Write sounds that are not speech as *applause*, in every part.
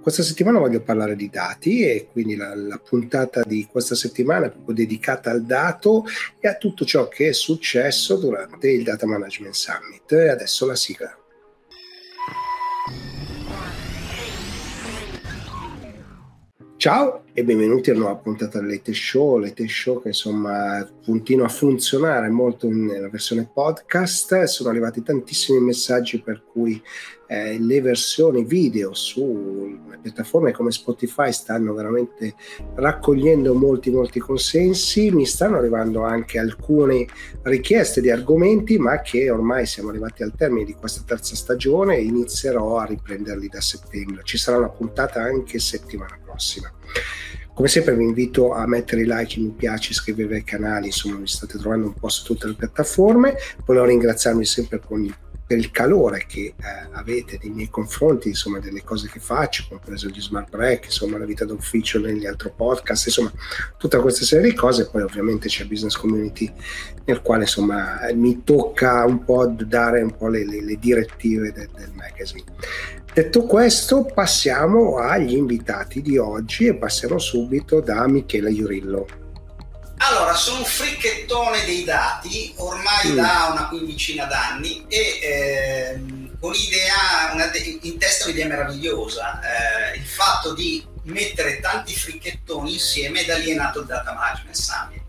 Questa settimana voglio parlare di dati e quindi la, la, puntata di questa settimana è proprio dedicata al dato e a tutto ciò che è successo durante il Data Management Summit. E adesso la sigla. Ciao e benvenuti a nuova puntata del Late Show, Late Show che insomma continua a funzionare molto nella versione podcast, sono arrivati tantissimi messaggi per cui eh, le versioni video su piattaforme come Spotify stanno veramente raccogliendo molti molti consensi, mi stanno arrivando anche alcune richieste di argomenti ma che ormai siamo arrivati al termine di questa terza stagione. E inizierò a riprenderli da settembre, ci sarà una puntata anche settimana prossima. Come sempre vi invito a mettere like, mi piace, iscrivervi ai canali, insomma mi state trovando un po' su tutte le piattaforme. Volevo ringraziarvi sempre con il per il calore che eh, avete nei miei confronti, insomma, delle cose che faccio, compreso gli smart break, insomma, la vita d'ufficio negli altri podcast, insomma, tutta questa serie di cose. Poi ovviamente c'è Business Community nel quale, insomma, mi tocca un po' dare un po' le, le, le direttive del, del magazine. Detto questo, passiamo agli invitati di oggi e passiamo subito da Michele Iurillo. Allora, sono un fricchettone dei dati ormai mm. da una quindicina d'anni e ehm, idea, una, in testa un'idea meravigliosa, eh, il fatto di mettere tanti fricchettoni insieme da lì è nato il Data Management Summit.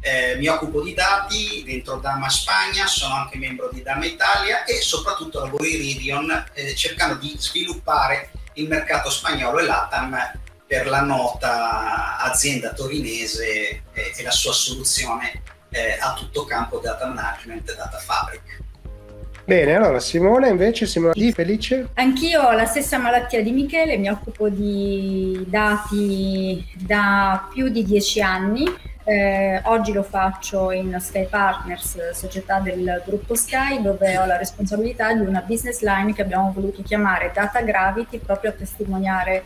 Eh, mi occupo di dati dentro Dama Spagna, sono anche membro di Dama Italia e soprattutto lavoro in Rivion eh, cercando di sviluppare il mercato spagnolo e l'ATAM per la nota azienda torinese e, e la sua soluzione eh, a tutto campo data management e data fabric. Bene, allora Simone invece, Simone di Felice? Anch'io ho la stessa malattia di Michele, mi occupo di dati da più di dieci anni. Eh, oggi lo faccio in Sky Partners, società del gruppo Sky, dove ho la responsabilità di una business line che abbiamo voluto chiamare Data Gravity proprio a testimoniare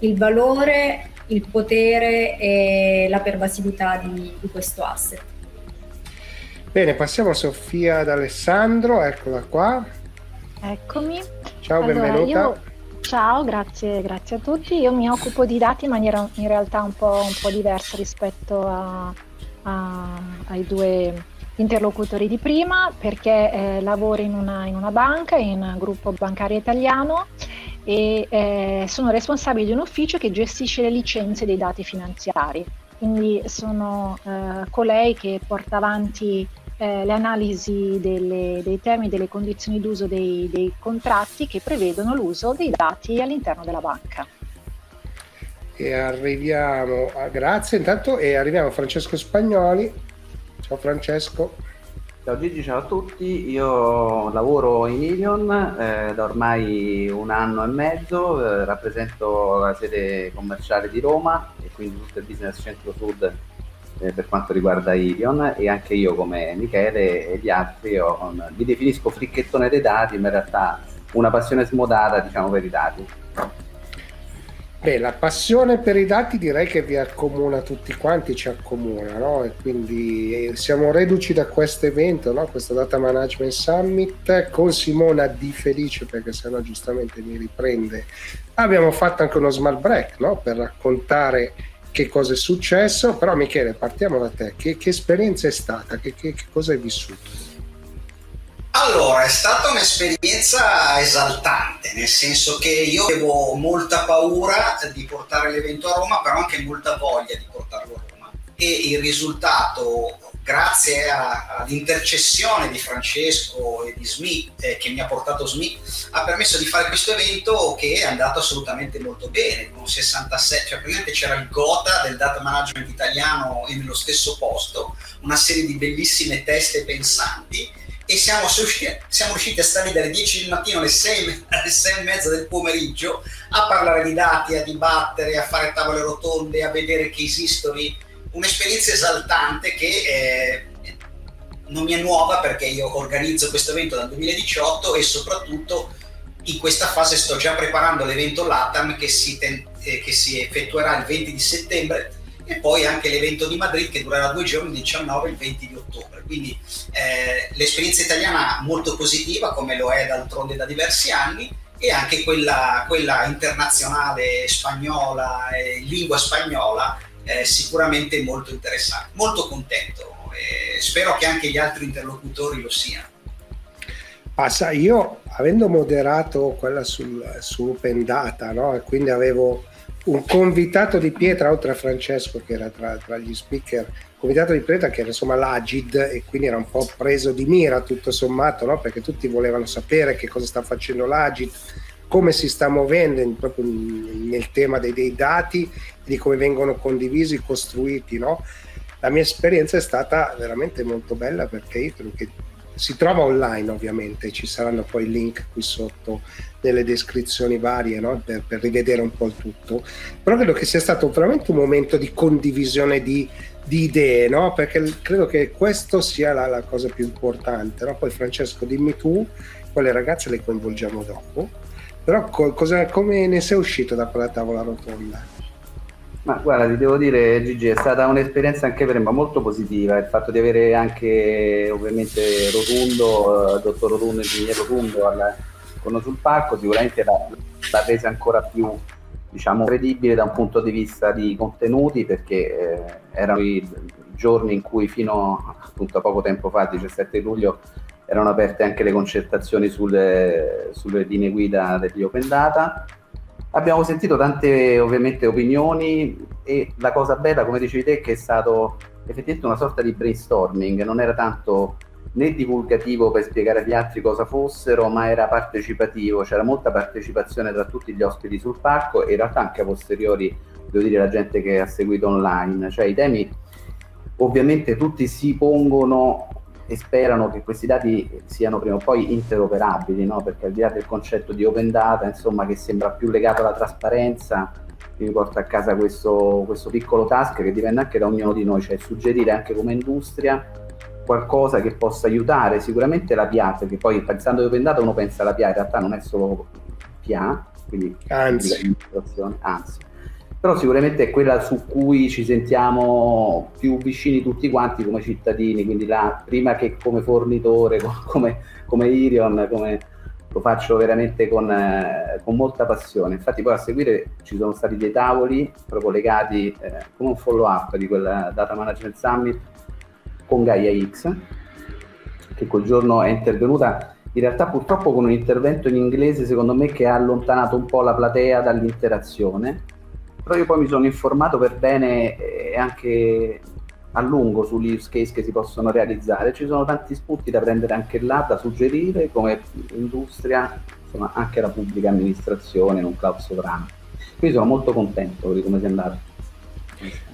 il valore, il potere e la pervasività di, di questo asset. Bene, passiamo a Sofia ad Alessandro, eccola qua. Eccomi. Ciao, allora, benvenuta. Io... Ciao, grazie, grazie, a tutti. Io mi occupo di dati in maniera in realtà un po', un po diversa rispetto a, a, ai due interlocutori di prima perché eh, lavoro in una, in una banca, in un gruppo bancario italiano e eh, sono responsabile di un ufficio che gestisce le licenze dei dati finanziari. Quindi sono eh, colei che porta avanti eh, le analisi delle, dei termini e delle condizioni d'uso dei, dei contratti che prevedono l'uso dei dati all'interno della banca. E arriviamo a grazie intanto e arriviamo a Francesco Spagnoli. Ciao Francesco. Ciao Gigi, ciao a tutti, io lavoro in Ilion eh, da ormai un anno e mezzo, eh, rappresento la sede commerciale di Roma e quindi tutto il business centro-sud eh, per quanto riguarda Ilion e anche io come Michele e gli altri ho, mi definisco fricchettone dei dati, ma in realtà una passione smodata diciamo per i dati. Beh, la passione per i dati direi che vi accomuna tutti quanti, ci accomuna, no? E quindi eh, siamo reduci da questo evento, no? Questo Data Management Summit con Simona Di Felice, perché sennò giustamente mi riprende. Abbiamo fatto anche uno smart break, no? Per raccontare che cosa è successo, però Michele, partiamo da te. Che, che esperienza è stata? Che, che, che cosa hai vissuto? Allora, è stata un'esperienza esaltante, nel senso che io avevo molta paura di portare l'evento a Roma, però anche molta voglia di portarlo a Roma. E il risultato, grazie a, all'intercessione di Francesco e di SMI, eh, che mi ha portato SMI, ha permesso di fare questo evento che è andato assolutamente molto bene, con 67, cioè praticamente c'era il Gota del data management italiano nello stesso posto, una serie di bellissime teste pensanti e siamo, siamo, riusciti a stare dalle 10 del mattino alle 6, *laughs* alle 6 e mezza del pomeriggio a parlare di dati, a dibattere, a fare tavole rotonde, a vedere che esistono un'esperienza esaltante che eh, non mi è nuova perché io organizzo questo evento dal 2018 e soprattutto in questa fase sto già preparando l'evento LATAM che si, ten- eh, che si effettuerà il 20 di settembre e poi anche l'evento di Madrid che durerà due giorni, il 19 e il 20 di ottobre. Quindi eh, l'esperienza italiana molto positiva, come lo è d'altronde da diversi anni, e anche quella, quella internazionale spagnola, eh, lingua spagnola, eh, sicuramente molto interessante. Molto contento, eh, spero che anche gli altri interlocutori lo siano. Ah, io avendo moderato quella sul, su Open Data, no? e quindi avevo un convitato di pietra, oltre a Francesco che era tra, tra gli speaker, convitato di pietra che era insomma l'Agid e quindi era un po' preso di mira tutto sommato, no? perché tutti volevano sapere che cosa sta facendo l'Agid, come si sta muovendo in, proprio nel tema dei, dei, dati di come vengono condivisi, costruiti. No? La mia esperienza è stata veramente molto bella perché io credo che si trova online ovviamente, ci saranno poi link qui sotto nelle descrizioni varie no? per, per, rivedere un po' il tutto, però credo che sia stato veramente un momento di condivisione di, di idee, no? perché credo che questo sia la, la cosa più importante. No? Poi Francesco dimmi tu, poi le ragazze le coinvolgiamo dopo, però co- cosa, come ne sei uscito da quella tavola rotonda? Ma guarda, ti devo dire Gigi, è stata un'esperienza anche per me molto positiva, il fatto di avere anche ovviamente Rotundo, eh, dottor Rotundo, ingegnere Rotundo al, con sul palco sicuramente l'ha, l'ha resa ancora più diciamo, credibile da un punto di vista di contenuti perché eh, erano i giorni in cui fino appunto a poco tempo fa, il 17 luglio, erano aperte anche le concertazioni sulle, sulle linee guida degli Open Data. Abbiamo sentito tante ovviamente opinioni e la cosa bella, come dicevi te, che è stato effettivamente una sorta di brainstorming, non era tanto né divulgativo per spiegare agli altri cosa fossero, ma era partecipativo, c'era molta partecipazione tra tutti gli ospiti sul palco e in realtà anche a posteriori, devo dire, la gente che ha seguito online, cioè i temi ovviamente tutti si pongono e sperano che questi dati siano prima o poi interoperabili, no? perché al di là del concetto di open data, insomma, che sembra più legato alla trasparenza, mi porta a casa questo, questo piccolo task che dipende anche da ognuno di noi, cioè suggerire anche come industria qualcosa che possa aiutare sicuramente la PIA, perché poi pensando di open data uno pensa alla PIA, in realtà non è solo PIA, quindi anzi, anzi però sicuramente è quella su cui ci sentiamo più vicini tutti quanti come cittadini, quindi là, prima che come fornitore, come, come Irion, come, lo faccio veramente con, eh, con, molta passione. Infatti poi a seguire ci sono stati dei tavoli proprio legati eh, come un follow up di quel Data Management Summit con Gaia X, che quel giorno è intervenuta in realtà purtroppo con un intervento in inglese secondo me che ha allontanato un po' la platea dall'interazione però io poi mi sono informato per bene e anche a lungo sugli use case che si possono realizzare. Ci sono tanti spunti da prendere anche là, da suggerire come industria, insomma anche la pubblica amministrazione in un cloud sovrano. Quindi sono molto contento di come sia andato.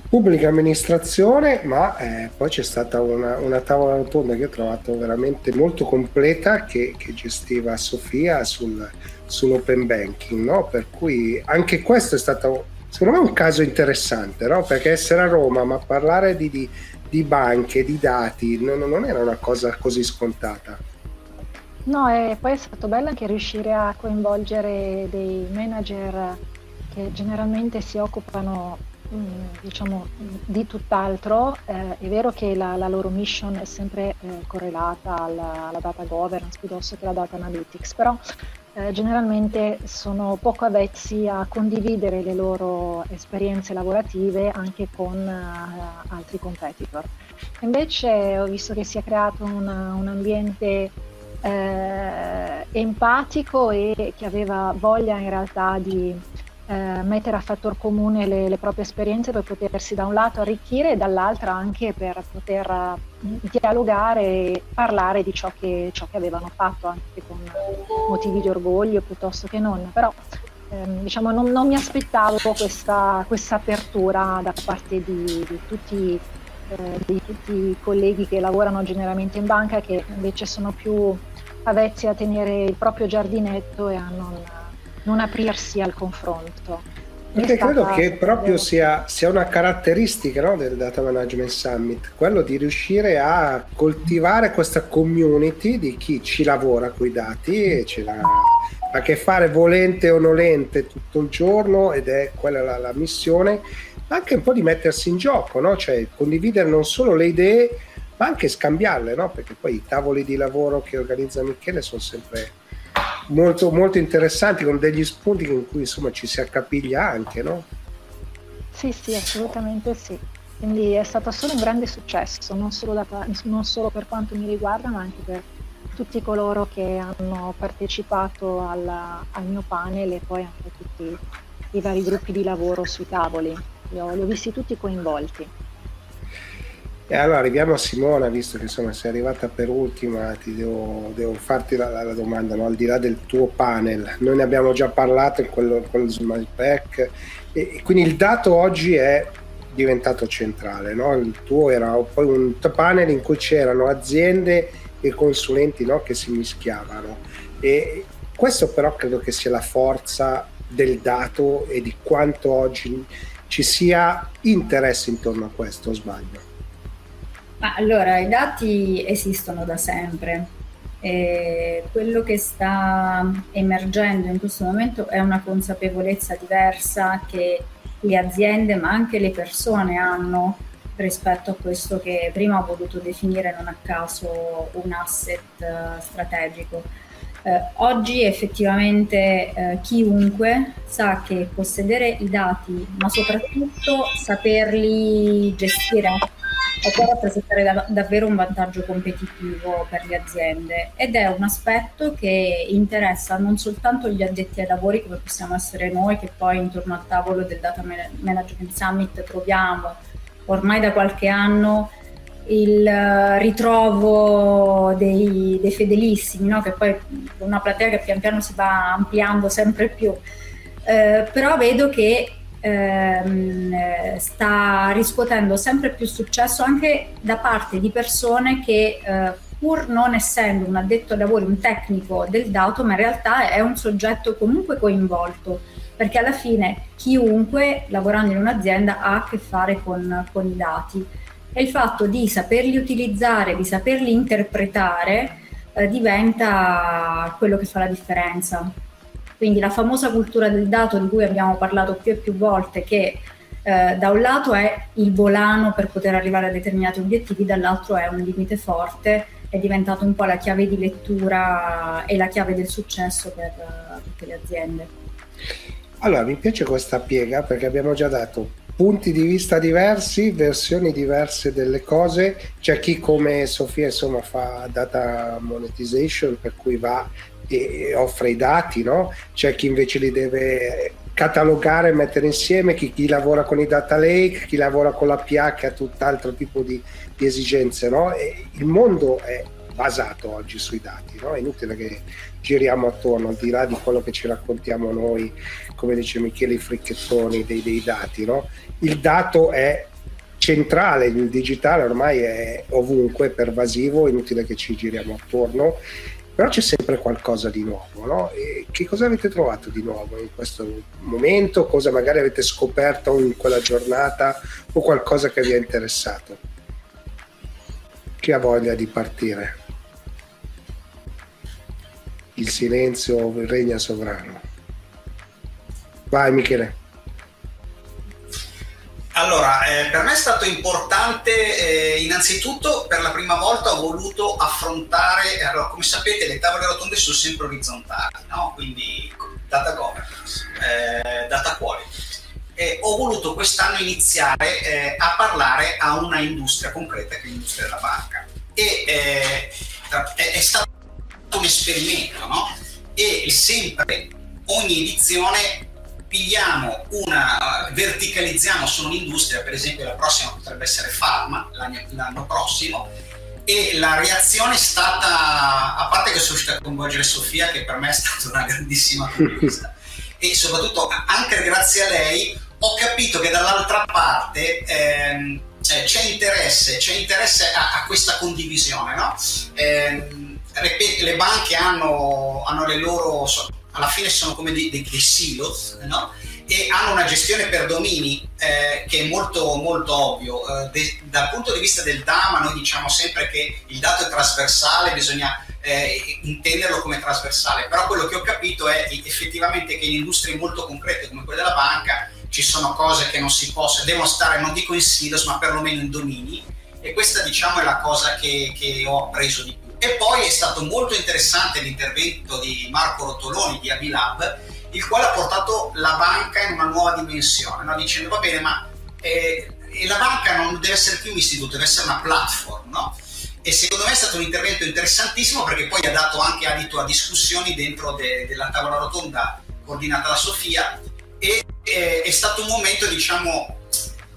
Pubblica amministrazione, ma eh, poi c'è stata una, una, tavola rotonda che ho trovato veramente molto completa che, che gestiva Sofia sul, sull'open banking, no? per cui anche questo è stato secondo me un caso interessante, no? perché essere a Roma ma parlare di, di, di banche, di dati, non, non, era una cosa così scontata. No, e poi è stato bello anche riuscire a coinvolgere dei manager che generalmente si occupano diciamo di tutt'altro. Eh, è vero che la, la, loro mission è sempre eh, correlata alla, alla, data governance piuttosto che alla data analytics, però eh, generalmente sono poco avvezzi a condividere le loro esperienze lavorative anche con uh, altri competitor. Invece ho visto che si è creato una, un ambiente eh, empatico e che aveva voglia in realtà di eh, mettere a fattor comune le, le, proprie esperienze per potersi da un lato arricchire e dall'altro anche per poter uh, dialogare e parlare di ciò che, ciò che, avevano fatto anche con motivi di orgoglio piuttosto che non. Però ehm, diciamo, non, non, mi aspettavo questa, questa, apertura da parte di, di, tutti, eh, di tutti i colleghi che lavorano generalmente in banca che invece sono più avvezzi a tenere il proprio giardinetto e a non non aprirsi al confronto. Perché credo che proprio sia, sia una caratteristica no, del Data Management Summit, quello di riuscire a coltivare questa community di chi ci lavora con i dati e ce l'ha a che fare volente o nolente tutto il giorno ed è quella la, la missione, ma anche un po' di mettersi in gioco, no? cioè condividere non solo le idee ma anche scambiarle, no? perché poi i tavoli di lavoro che organizza Michele sono sempre molto, molto interessanti con degli spunti in cui insomma ci si accapiglia anche, no? Sì, sì, assolutamente sì. Quindi è stato solo un grande successo, non solo, da, non solo per quanto mi riguarda, ma anche per tutti coloro che hanno partecipato alla, al mio panel e poi anche tutti i vari gruppi di lavoro sui tavoli. Li ho, li ho visti tutti coinvolti. E allora arriviamo a Simona, visto che insomma sei arrivata per ultima, ti devo, devo farti la, la domanda, no? al di là del tuo panel, noi ne abbiamo già parlato in quello, quello Smile Pack, e, e quindi il dato oggi è diventato centrale, no? il tuo era poi un panel in cui c'erano aziende e consulenti no? che si mischiavano e questo però credo che sia la forza del dato e di quanto oggi ci sia interesse intorno a questo, sbaglio? Ma allora, i dati esistono da sempre. E quello che sta emergendo in questo momento è una consapevolezza diversa che le aziende ma anche le persone hanno rispetto a questo che prima ho voluto definire non a caso un asset uh, strategico. Uh, oggi effettivamente uh, chiunque sa che possedere i dati, ma soprattutto saperli gestire e può rappresentare da- davvero un vantaggio competitivo per le aziende ed è un aspetto che interessa non soltanto gli addetti ai lavori come possiamo essere noi che poi intorno al tavolo del Data Management Summit troviamo ormai da qualche anno il ritrovo dei, dei fedelissimi, no? che poi è una platea che pian piano si va ampliando sempre più. Eh, però vedo che ehm, sta riscuotendo sempre più successo anche da parte di persone che eh, pur non essendo un addetto ai lavori, un tecnico del dato, ma in realtà è un soggetto comunque coinvolto, perché alla fine chiunque lavorando in un'azienda ha a che fare con, con i dati e il fatto di saperli utilizzare, di saperli interpretare eh, diventa quello che fa la differenza. Quindi la famosa cultura del dato di cui abbiamo parlato più e più volte, che eh, da un lato è il volano per poter arrivare a determinati obiettivi, dall'altro è un limite forte, è diventato un po' la chiave di lettura e la chiave del successo per uh, tutte le aziende. Allora, mi piace questa piega perché abbiamo già dato punti di vista diversi, versioni diverse delle cose. C'è chi come Sofia insomma fa data monetization, per cui va e offre i dati, no? c'è chi invece li deve catalogare mettere insieme, chi, chi, lavora con i data lake, chi lavora con l'APA che ha tutt'altro tipo di, di esigenze. No? il mondo è basato oggi sui dati, no? è inutile che giriamo attorno, al di là di quello che ci raccontiamo noi, come dice Michele, i fricchettoni dei, dei dati. No? Il dato è centrale, il digitale ormai è ovunque, pervasivo, è inutile che ci giriamo attorno però c'è sempre qualcosa di nuovo, no? E che cosa avete trovato di nuovo in questo momento? Cosa magari avete scoperto in quella giornata o qualcosa che vi ha interessato? Chi ha voglia di partire? Il silenzio regna sovrano. Vai Michele. Allora, eh, per me è stato importante, eh, innanzitutto per la prima volta ho voluto affrontare, allora come sapete le tavole rotonde sono sempre orizzontali, no? quindi data governance, eh, data quality. E ho voluto quest'anno iniziare eh, a parlare a una industria concreta che è l'industria della banca. E eh, è, è stato un esperimento, no? E sempre ogni edizione pigliamo una, verticalizziamo su un'industria, per esempio la prossima potrebbe essere Pharma l'anno, l'anno prossimo, e la reazione è stata, a parte che sono riuscito a coinvolgere Sofia, che per me è stata una grandissima *laughs* conquista, e soprattutto anche grazie a lei ho capito che dall'altra parte ehm, eh, c'è interesse, c'è interesse a, a questa condivisione. No? Eh, le banche hanno, hanno le loro alla fine sono come dei, dei, dei silos, no? e hanno una gestione per domini eh, che è molto, molto ovvio. Eh, de, dal punto di vista del DAMA noi diciamo sempre che il dato è trasversale, bisogna eh, intenderlo come trasversale, però quello che ho capito è effettivamente che in industrie molto concrete come quella della banca ci sono cose che non si possono, devono stare, non dico in silos, ma perlomeno in domini e questa diciamo è la cosa che, che ho appreso di più. E poi è stato molto interessante l'intervento di Marco Rotoloni di Abilab, il quale ha portato la banca in una nuova dimensione, no? dicendo va bene, ma eh, la banca non deve essere più un istituto, deve essere una platform, no? E secondo me è stato un intervento interessantissimo perché poi ha dato anche adito a discussioni dentro de- della tavola rotonda coordinata da Sofia e eh, è stato un momento, diciamo,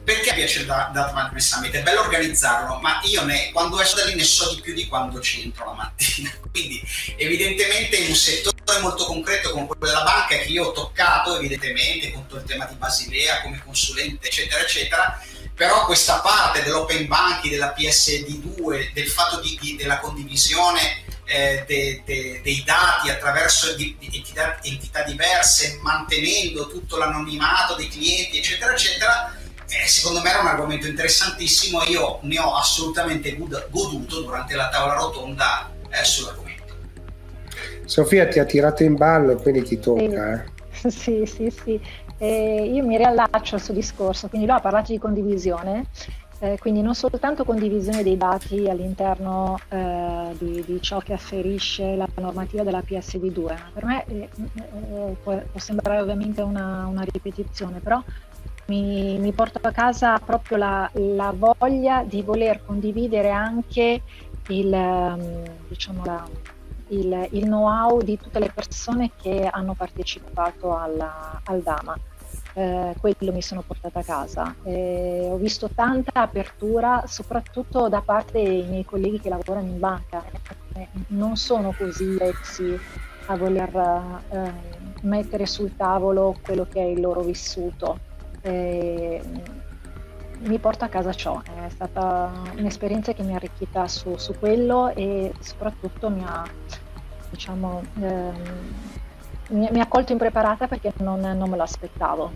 perché piace il Data Management Summit? È bello organizzarlo, ma io ne, quando esco da lì ne so di più di quando ci entro la mattina. *laughs* Quindi, evidentemente, in un settore molto concreto come quello della banca, che io ho toccato, evidentemente, con tutto il tema di Basilea come consulente, eccetera, eccetera, però questa parte dell'open banking, della PSD2, del fatto di, di, della condivisione eh, de, de, dei dati attraverso di, entità, entità, diverse, mantenendo tutto l'anonimato dei clienti, eccetera, eccetera, eh, secondo me era un argomento interessantissimo. Io ne ho assolutamente goduto durante la tavola rotonda eh, sull'argomento. Sofia ti ha tirato in ballo, quindi ti tocca. Sì, eh. *laughs* sì, sì. sì. Eh, io mi riallaccio al suo discorso, quindi lui ha parlato di condivisione eh, quindi non soltanto condivisione dei dati all'interno eh, di, di, ciò che afferisce la normativa della PSD2, ma per me eh, eh, può, può, sembrare ovviamente una, una ripetizione, però mi, mi, porto a casa proprio la, la, voglia di voler condividere anche il, ehm, diciamo la, il, il know-how di tutte le persone che hanno partecipato alla, al DAMA eh, quello mi sono portata a casa. Eh, ho visto tanta apertura, soprattutto da parte dei miei colleghi che lavorano in banca. Eh, non sono così lezzi a voler eh, mettere sul tavolo quello che è il loro vissuto. Eh, mi porta a casa ciò, è stata un'esperienza che mi ha arricchita su, su quello e soprattutto mi ha, diciamo, ehm, mi, mi ha colto impreparata perché non, non me lo aspettavo.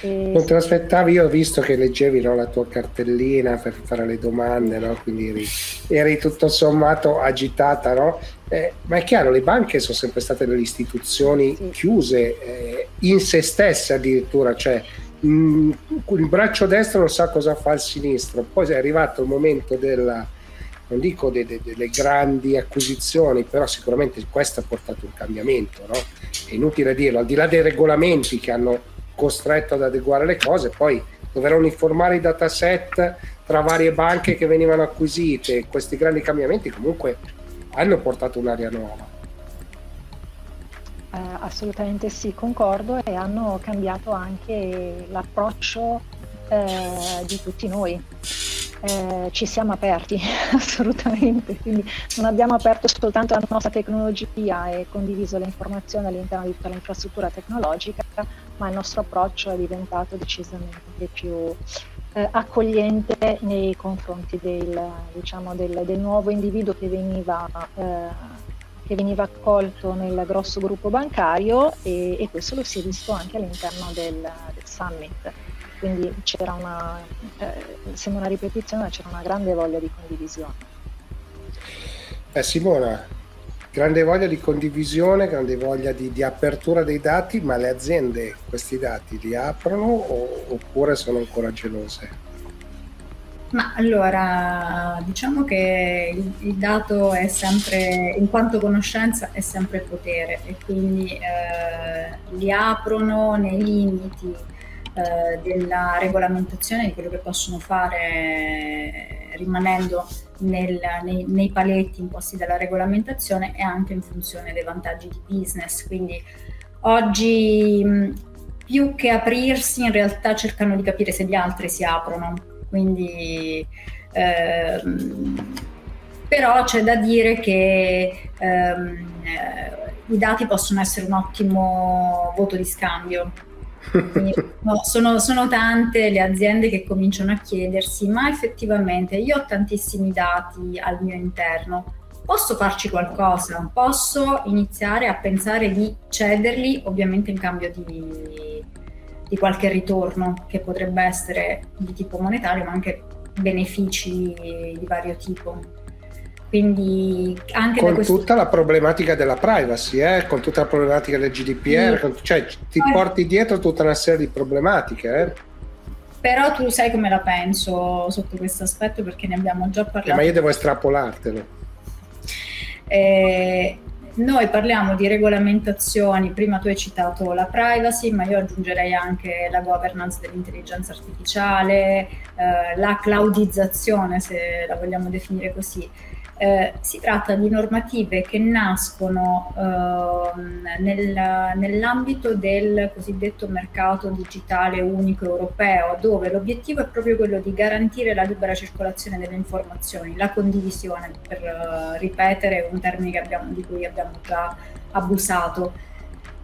E... Non te l'aspettavi, io ho visto che leggevi no, la tua cartellina per fare le domande, no? quindi eri, eri, tutto sommato agitata, no? eh, ma è chiaro, le banche sono sempre state delle istituzioni sì. chiuse eh, in se stesse addirittura, cioè mh, mm, il braccio destro non sa cosa fa il sinistro, poi è arrivato il momento della non dico de, de, delle grandi acquisizioni, però sicuramente questo ha portato un cambiamento, no? È inutile dirlo, al di là dei regolamenti che hanno costretto ad adeguare le cose, poi dover uniformare i dataset tra varie banche che venivano acquisite, questi grandi cambiamenti comunque hanno portato un'area nuova. Eh, assolutamente sì, concordo e hanno cambiato anche l'approccio eh, di tutti noi. Eh, ci siamo aperti *laughs* assolutamente, quindi non abbiamo aperto soltanto la nostra tecnologia e condiviso le informazioni all'interno di tutta l'infrastruttura tecnologica, ma il nostro approccio è diventato decisamente più eh, accogliente nei confronti del, diciamo, del, del nuovo individuo che veniva, eh, che veniva accolto nel grosso gruppo bancario e, e, questo lo si è visto anche all'interno del, del summit quindi c'era una, eh, sembra una ripetizione, ma c'era una grande voglia di condivisione. Eh, Simona, grande voglia di condivisione, grande voglia di, di, apertura dei dati, ma le aziende questi dati li aprono o, oppure sono ancora gelose? Ma allora, diciamo che il, il, dato è sempre, in quanto conoscenza, è sempre potere e quindi eh, li aprono nei limiti eh, della regolamentazione di quello che possono fare rimanendo nel, nei, nei, paletti imposti dalla regolamentazione e anche in funzione dei vantaggi di business. Quindi oggi più che aprirsi in realtà cercano di capire se gli altri si aprono. Quindi ehm, però c'è da dire che ehm, eh, i dati possono essere un ottimo voto di scambio *laughs* no, sono, sono, tante le aziende che cominciano a chiedersi, ma effettivamente io ho tantissimi dati al mio interno, posso farci qualcosa? Posso iniziare a pensare di cederli, ovviamente in cambio di, di qualche ritorno che potrebbe essere di tipo monetario, ma anche benefici di vario tipo. Quindi anche con questo... tutta la problematica della privacy, eh? con tutta la problematica del GDPR, sì. con... cioè ti Poi... porti dietro tutta una serie di problematiche. Eh? Però tu sai come la penso sotto questo aspetto perché ne abbiamo già parlato. Eh, ma io devo estrapolartelo. Eh, noi parliamo di regolamentazioni, prima tu hai citato la privacy, ma io aggiungerei anche la governance dell'intelligenza artificiale, eh, la cloudizzazione, se la vogliamo definire così. Eh, si tratta di normative che nascono eh, nel, nell'ambito del cosiddetto mercato digitale unico europeo, dove l'obiettivo è proprio quello di garantire la libera circolazione delle informazioni, la condivisione, per uh, ripetere un termine abbiamo, di cui abbiamo già abusato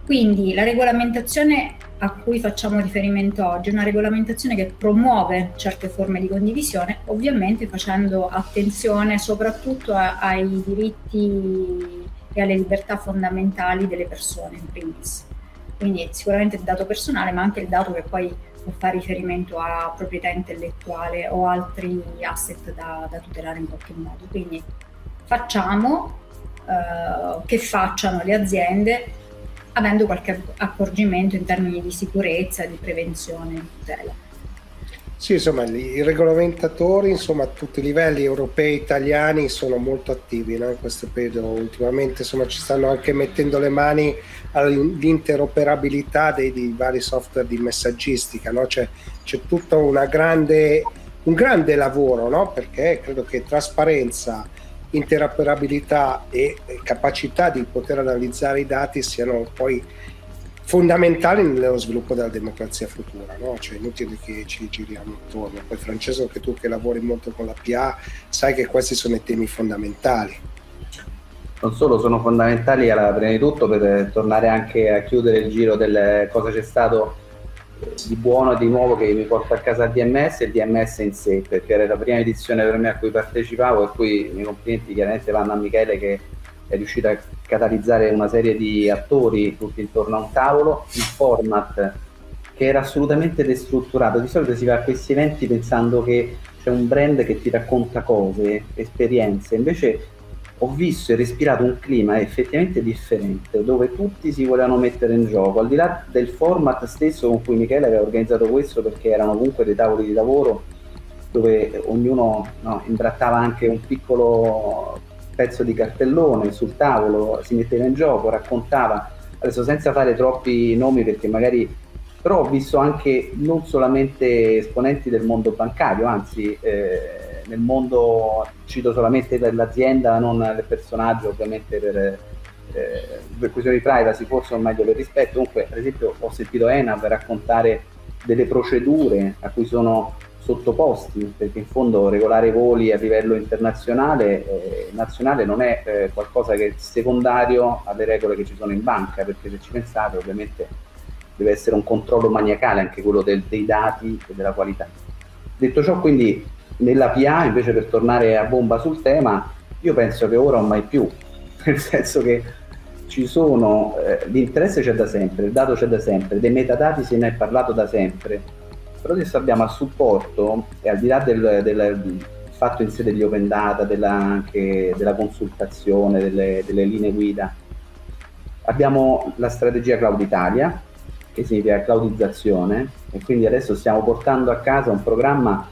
quindi la regolamentazione a cui facciamo riferimento oggi è una regolamentazione che promuove certe forme di condivisione, ovviamente facendo attenzione soprattutto a, ai diritti e alle libertà fondamentali delle persone in primis. Quindi sicuramente il dato personale, ma anche il dato che poi fa riferimento a proprietà intellettuale o altri asset da, da tutelare in qualche modo. Quindi facciamo eh, che facciano le aziende avendo qualche accorgimento in termini di sicurezza, di prevenzione, di tutela. Sì, insomma, i regolamentatori insomma, a tutti i livelli europei e italiani sono molto attivi no? in questo periodo. Ultimamente insomma, ci stanno anche mettendo le mani all'interoperabilità dei, dei vari software di messaggistica. No? C'è, c'è tutto grande, un grande lavoro no? perché credo che trasparenza, interoperabilità e capacità di poter analizzare i dati siano poi fondamentali nello sviluppo della democrazia futura, no? cioè inutile che ci giriamo intorno. Poi Francesco, anche tu che lavori molto con la PA, sai che questi sono i temi fondamentali. Non solo sono fondamentali, prima di tutto per tornare anche a chiudere il giro del cosa c'è stato di buono e di nuovo che mi porta a casa il DMS e il DMS in sé, perché era la prima edizione per me a cui partecipavo e qui i miei complimenti chiaramente vanno a Michele che è riuscito a catalizzare una serie di attori tutti intorno a un tavolo, il format che era assolutamente destrutturato, di solito si va a questi eventi pensando che c'è un brand che ti racconta cose, esperienze, invece ho visto e respirato un clima effettivamente differente, dove tutti si volevano mettere in gioco, al di là del format stesso con cui Michele aveva organizzato questo, perché erano comunque dei tavoli di lavoro dove ognuno no, imbrattava anche un piccolo pezzo di cartellone sul tavolo, si metteva in gioco, raccontava, adesso senza fare troppi nomi perché magari però ho visto anche non solamente esponenti del mondo bancario, anzi eh, nel mondo, cito solamente per l'azienda, non il personaggio ovviamente per, eh, per questioni di privacy, forse o meglio per rispetto, comunque per esempio ho sentito Enav raccontare delle procedure a cui sono sottoposti, perché in fondo regolare voli a livello internazionale eh, nazionale non è eh, qualcosa che è secondario alle regole che ci sono in banca, perché se ci pensate ovviamente deve essere un controllo maniacale anche quello del, dei dati e della qualità. Detto ciò, quindi nella PA, invece per tornare a bomba sul tema, io penso che ora o mai più, *laughs* nel senso che ci sono, eh, l'interesse c'è da sempre, il dato c'è da sempre, dei metadati se ne è parlato da sempre, però adesso abbiamo a supporto, e al di là del, del fatto in sede di open data, della, anche della consultazione, delle, delle linee guida, abbiamo la strategia Cloud Italia, che significa cloudizzazione, e quindi adesso stiamo portando a casa un programma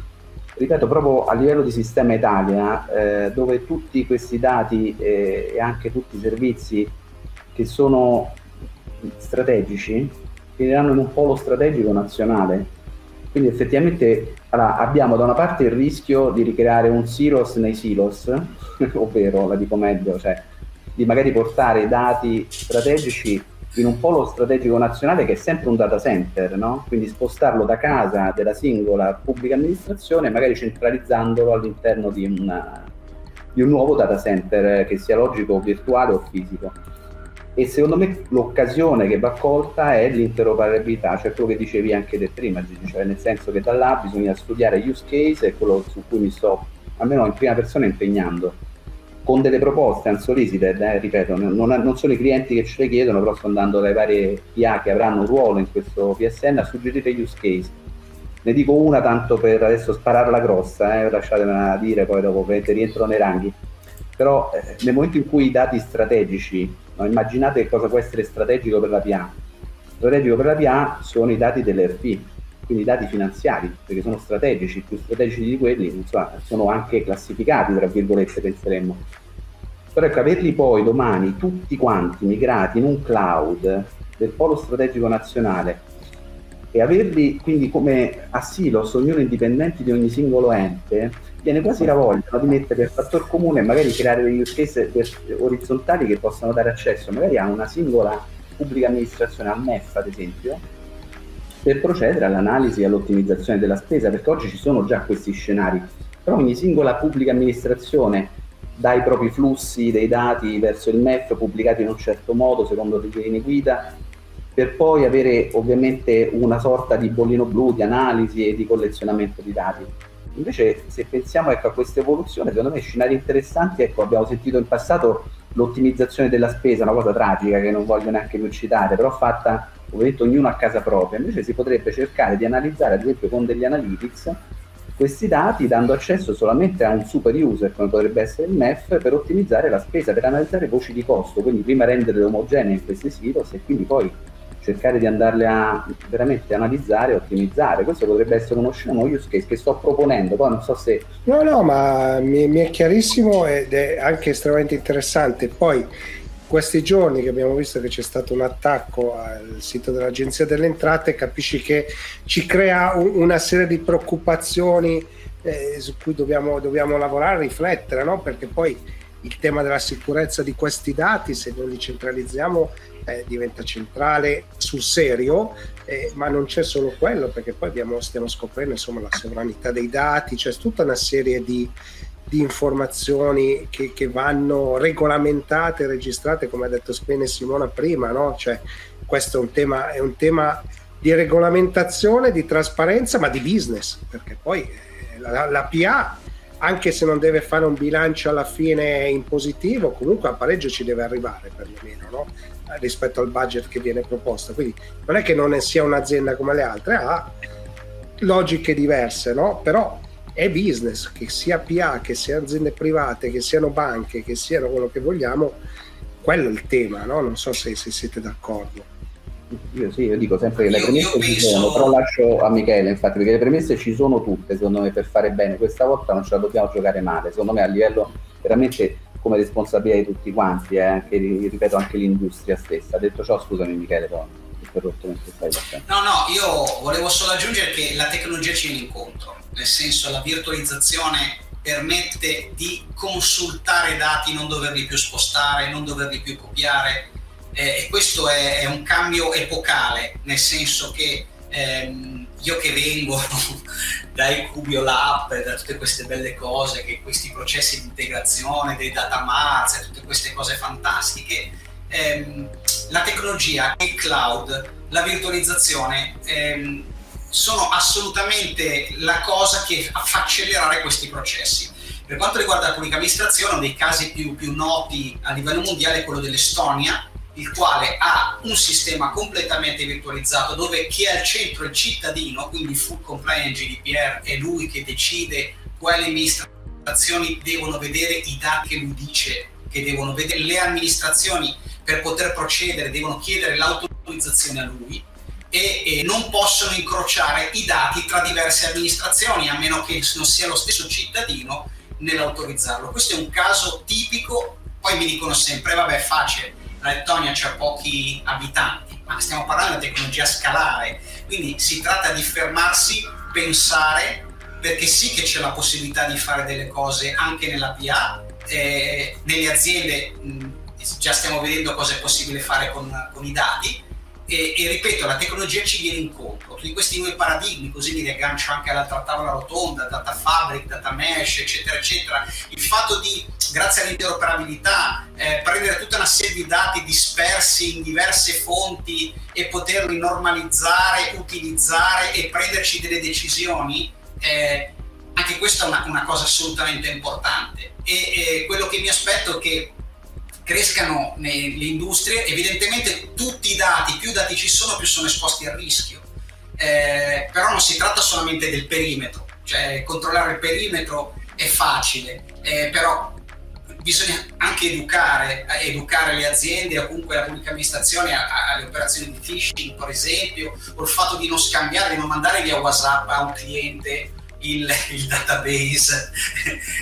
ripeto, proprio a livello di sistema Italia, eh, dove tutti questi dati eh, e anche tutti i servizi che sono strategici finiranno in un polo strategico nazionale. Quindi effettivamente allora, abbiamo da una parte il rischio di ricreare un silos nei silos, *laughs* ovvero, la dico meglio, cioè di magari portare dati strategici in un polo strategico nazionale che è sempre un data center, no? quindi spostarlo da casa della singola pubblica amministrazione, magari centralizzandolo all'interno di, una, di un nuovo data center che sia logico, virtuale o fisico. E secondo me l'occasione che va colta è l'interoperabilità, cioè quello che dicevi anche te prima, cioè nel senso che da là bisogna studiare use case e quello su cui mi sto, almeno in prima persona, impegnando con delle proposte unsolicited, eh, ripeto, non, non, sono i clienti che ce le chiedono, però sto andando dai vari PA che avranno un ruolo in questo PSN a suggerire use case. Ne dico una tanto per adesso spararla grossa, eh, lasciatemela dire, poi dopo rientro nei ranghi. Però eh, nel momento in cui i dati strategici, no, immaginate cosa può essere strategico per la PA. Strategico per la PA sono i dati dell'ERP, quindi i dati finanziari, perché sono strategici, più strategici di quelli insomma, sono anche classificati, tra virgolette, penseremmo. Però ecco, averli poi domani tutti quanti migrati in un cloud del polo strategico nazionale e averli quindi come a silos, ognuno indipendenti di ogni singolo ente, viene quasi la voglia di mettere per fattor comune e magari creare degli use orizzontali che possano dare accesso magari a una singola pubblica amministrazione, al MEF ad esempio, per procedere all'analisi e all'ottimizzazione della spesa, perché oggi ci sono già questi scenari, però ogni singola pubblica amministrazione dà i propri flussi dei dati verso il MEF pubblicati in un certo modo, secondo le linee guida, per poi avere ovviamente una sorta di bollino blu di analisi e di collezionamento di dati. Invece se pensiamo ecco, a questa evoluzione, secondo me scenari interessanti, ecco, abbiamo sentito in passato l'ottimizzazione della spesa, una cosa tragica che non voglio neanche più citare, però fatta ovviamente ognuno a casa propria, invece si potrebbe cercare di analizzare ad esempio con degli analytics questi dati dando accesso solamente a un super user come potrebbe essere il MEF per ottimizzare la spesa, per analizzare voci di costo, quindi prima rendere omogenee in questi silos e quindi poi cercare di andarle a veramente analizzare e ottimizzare. Questo potrebbe essere uno sceno use case che sto proponendo, poi non so se... No, no, ma mi, mi è chiarissimo ed è anche estremamente interessante. Poi questi giorni che abbiamo visto che c'è stato un attacco al sito dell'Agenzia delle Entrate, capisci che ci crea un, una serie di preoccupazioni eh, su cui dobbiamo, dobbiamo lavorare, riflettere, no? perché poi il tema della sicurezza di questi dati, se non li centralizziamo, eh, diventa centrale sul serio, eh, ma non c'è solo quello, perché poi abbiamo, stiamo scoprendo insomma, la sovranità dei dati, c'è tutta una serie di, di informazioni che, che, vanno regolamentate, registrate, come ha detto bene Simona prima, no? cioè, questo è un, tema, è un tema di regolamentazione, di trasparenza, ma di business, perché poi eh, la, la PA anche se non deve fare un bilancio alla fine in positivo, comunque a pareggio ci deve arrivare perlomeno, no? Rispetto al budget che viene proposto. Quindi non è che non sia un'azienda come le altre, ha logiche diverse, no? Però è business, che sia PA, che sia aziende private, che siano banche, che siano quello che vogliamo, quello è il tema, no? Non so se, se siete d'accordo. Io sì, io dico sempre che le premesse ci sono, però lascio a Michele, infatti, perché le premesse ci sono tutte, secondo me, per fare bene. Questa volta non ce la dobbiamo giocare male, secondo me a livello veramente come responsabilità di tutti quanti, eh, anche, ripeto anche l'industria stessa. Detto ciò, scusami Michele, però interrotto mentre stai No, no, io volevo solo aggiungere che la tecnologia ci viene incontro, nel senso la virtualizzazione permette di consultare dati, non doverli più spostare, non doverli più copiare eh, e questo è, è, un cambio epocale, nel senso che ehm, io che vengo *laughs* dai Cubio Lab, da tutte queste belle cose, che questi processi di integrazione, dei data marts, tutte queste cose fantastiche, ehm, la tecnologia, il cloud, la virtualizzazione ehm, sono assolutamente la cosa che fa accelerare questi processi. Per quanto riguarda la pubblica amministrazione, uno dei casi più, più noti a livello mondiale è quello dell'Estonia, il quale ha un sistema completamente virtualizzato dove chi è al centro è il cittadino, quindi full compliant GDPR, è lui che decide quali amministrazioni devono vedere i dati che lui dice che devono vedere. Le amministrazioni per poter procedere devono chiedere l'autorizzazione a lui e, e non possono incrociare i dati tra diverse amministrazioni a meno che non sia lo stesso cittadino nell'autorizzarlo. Questo è un caso tipico, poi mi dicono sempre, vabbè, facile la Lettonia c'ha pochi abitanti, ma stiamo parlando di tecnologia scalare, quindi si tratta di fermarsi, pensare, perché sì che c'è la possibilità di fare delle cose anche nella PA, eh, nelle aziende mh, già stiamo vedendo cosa è possibile fare con, con i dati, e, e, ripeto, la tecnologia ci viene incontro. Tutti questi nuovi paradigmi, così mi riaggancio anche all'altra tavola rotonda, data fabric, data mesh, eccetera, eccetera. Il fatto di, grazie all'interoperabilità, eh, prendere tutta una serie di dati dispersi in diverse fonti e poterli normalizzare, utilizzare e prenderci delle decisioni, eh, anche questa è una, una, cosa assolutamente importante. E, e quello che mi aspetto è che crescano le industrie, evidentemente tutti i dati, più dati ci sono, più sono esposti al rischio. Eh, però non si tratta solamente del perimetro, cioè controllare il perimetro è facile, eh, però bisogna anche educare, educare le aziende o comunque la pubblica amministrazione alle operazioni di phishing, per esempio, o il fatto di non scambiare, di non mandare via WhatsApp a un cliente il, il database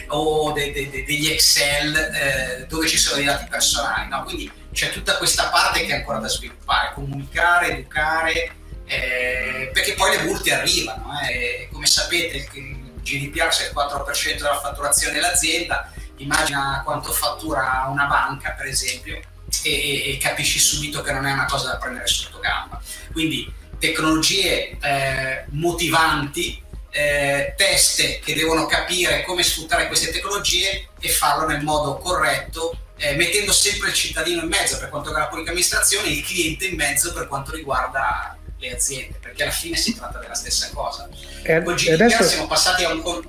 o de, de, de, degli Excel eh, dove ci sono i dati personali. No? Quindi c'è tutta questa parte che è ancora da sviluppare, comunicare, educare, eh, perché poi le multe arrivano. Eh. Come sapete il GDPR se il 4% della fatturazione dell'azienda, immagina quanto fattura una banca per esempio e, e, capisci subito che non è una cosa da prendere sotto gamba. Quindi tecnologie eh, motivanti, eh, teste che devono capire come sfruttare queste tecnologie e farlo nel modo corretto, eh, mettendo sempre il cittadino in mezzo per quanto riguarda la pubblica amministrazione e il cliente in mezzo per quanto riguarda le aziende, perché alla fine si tratta della stessa cosa. E, Con GDPR adesso... siamo passati a un... Con...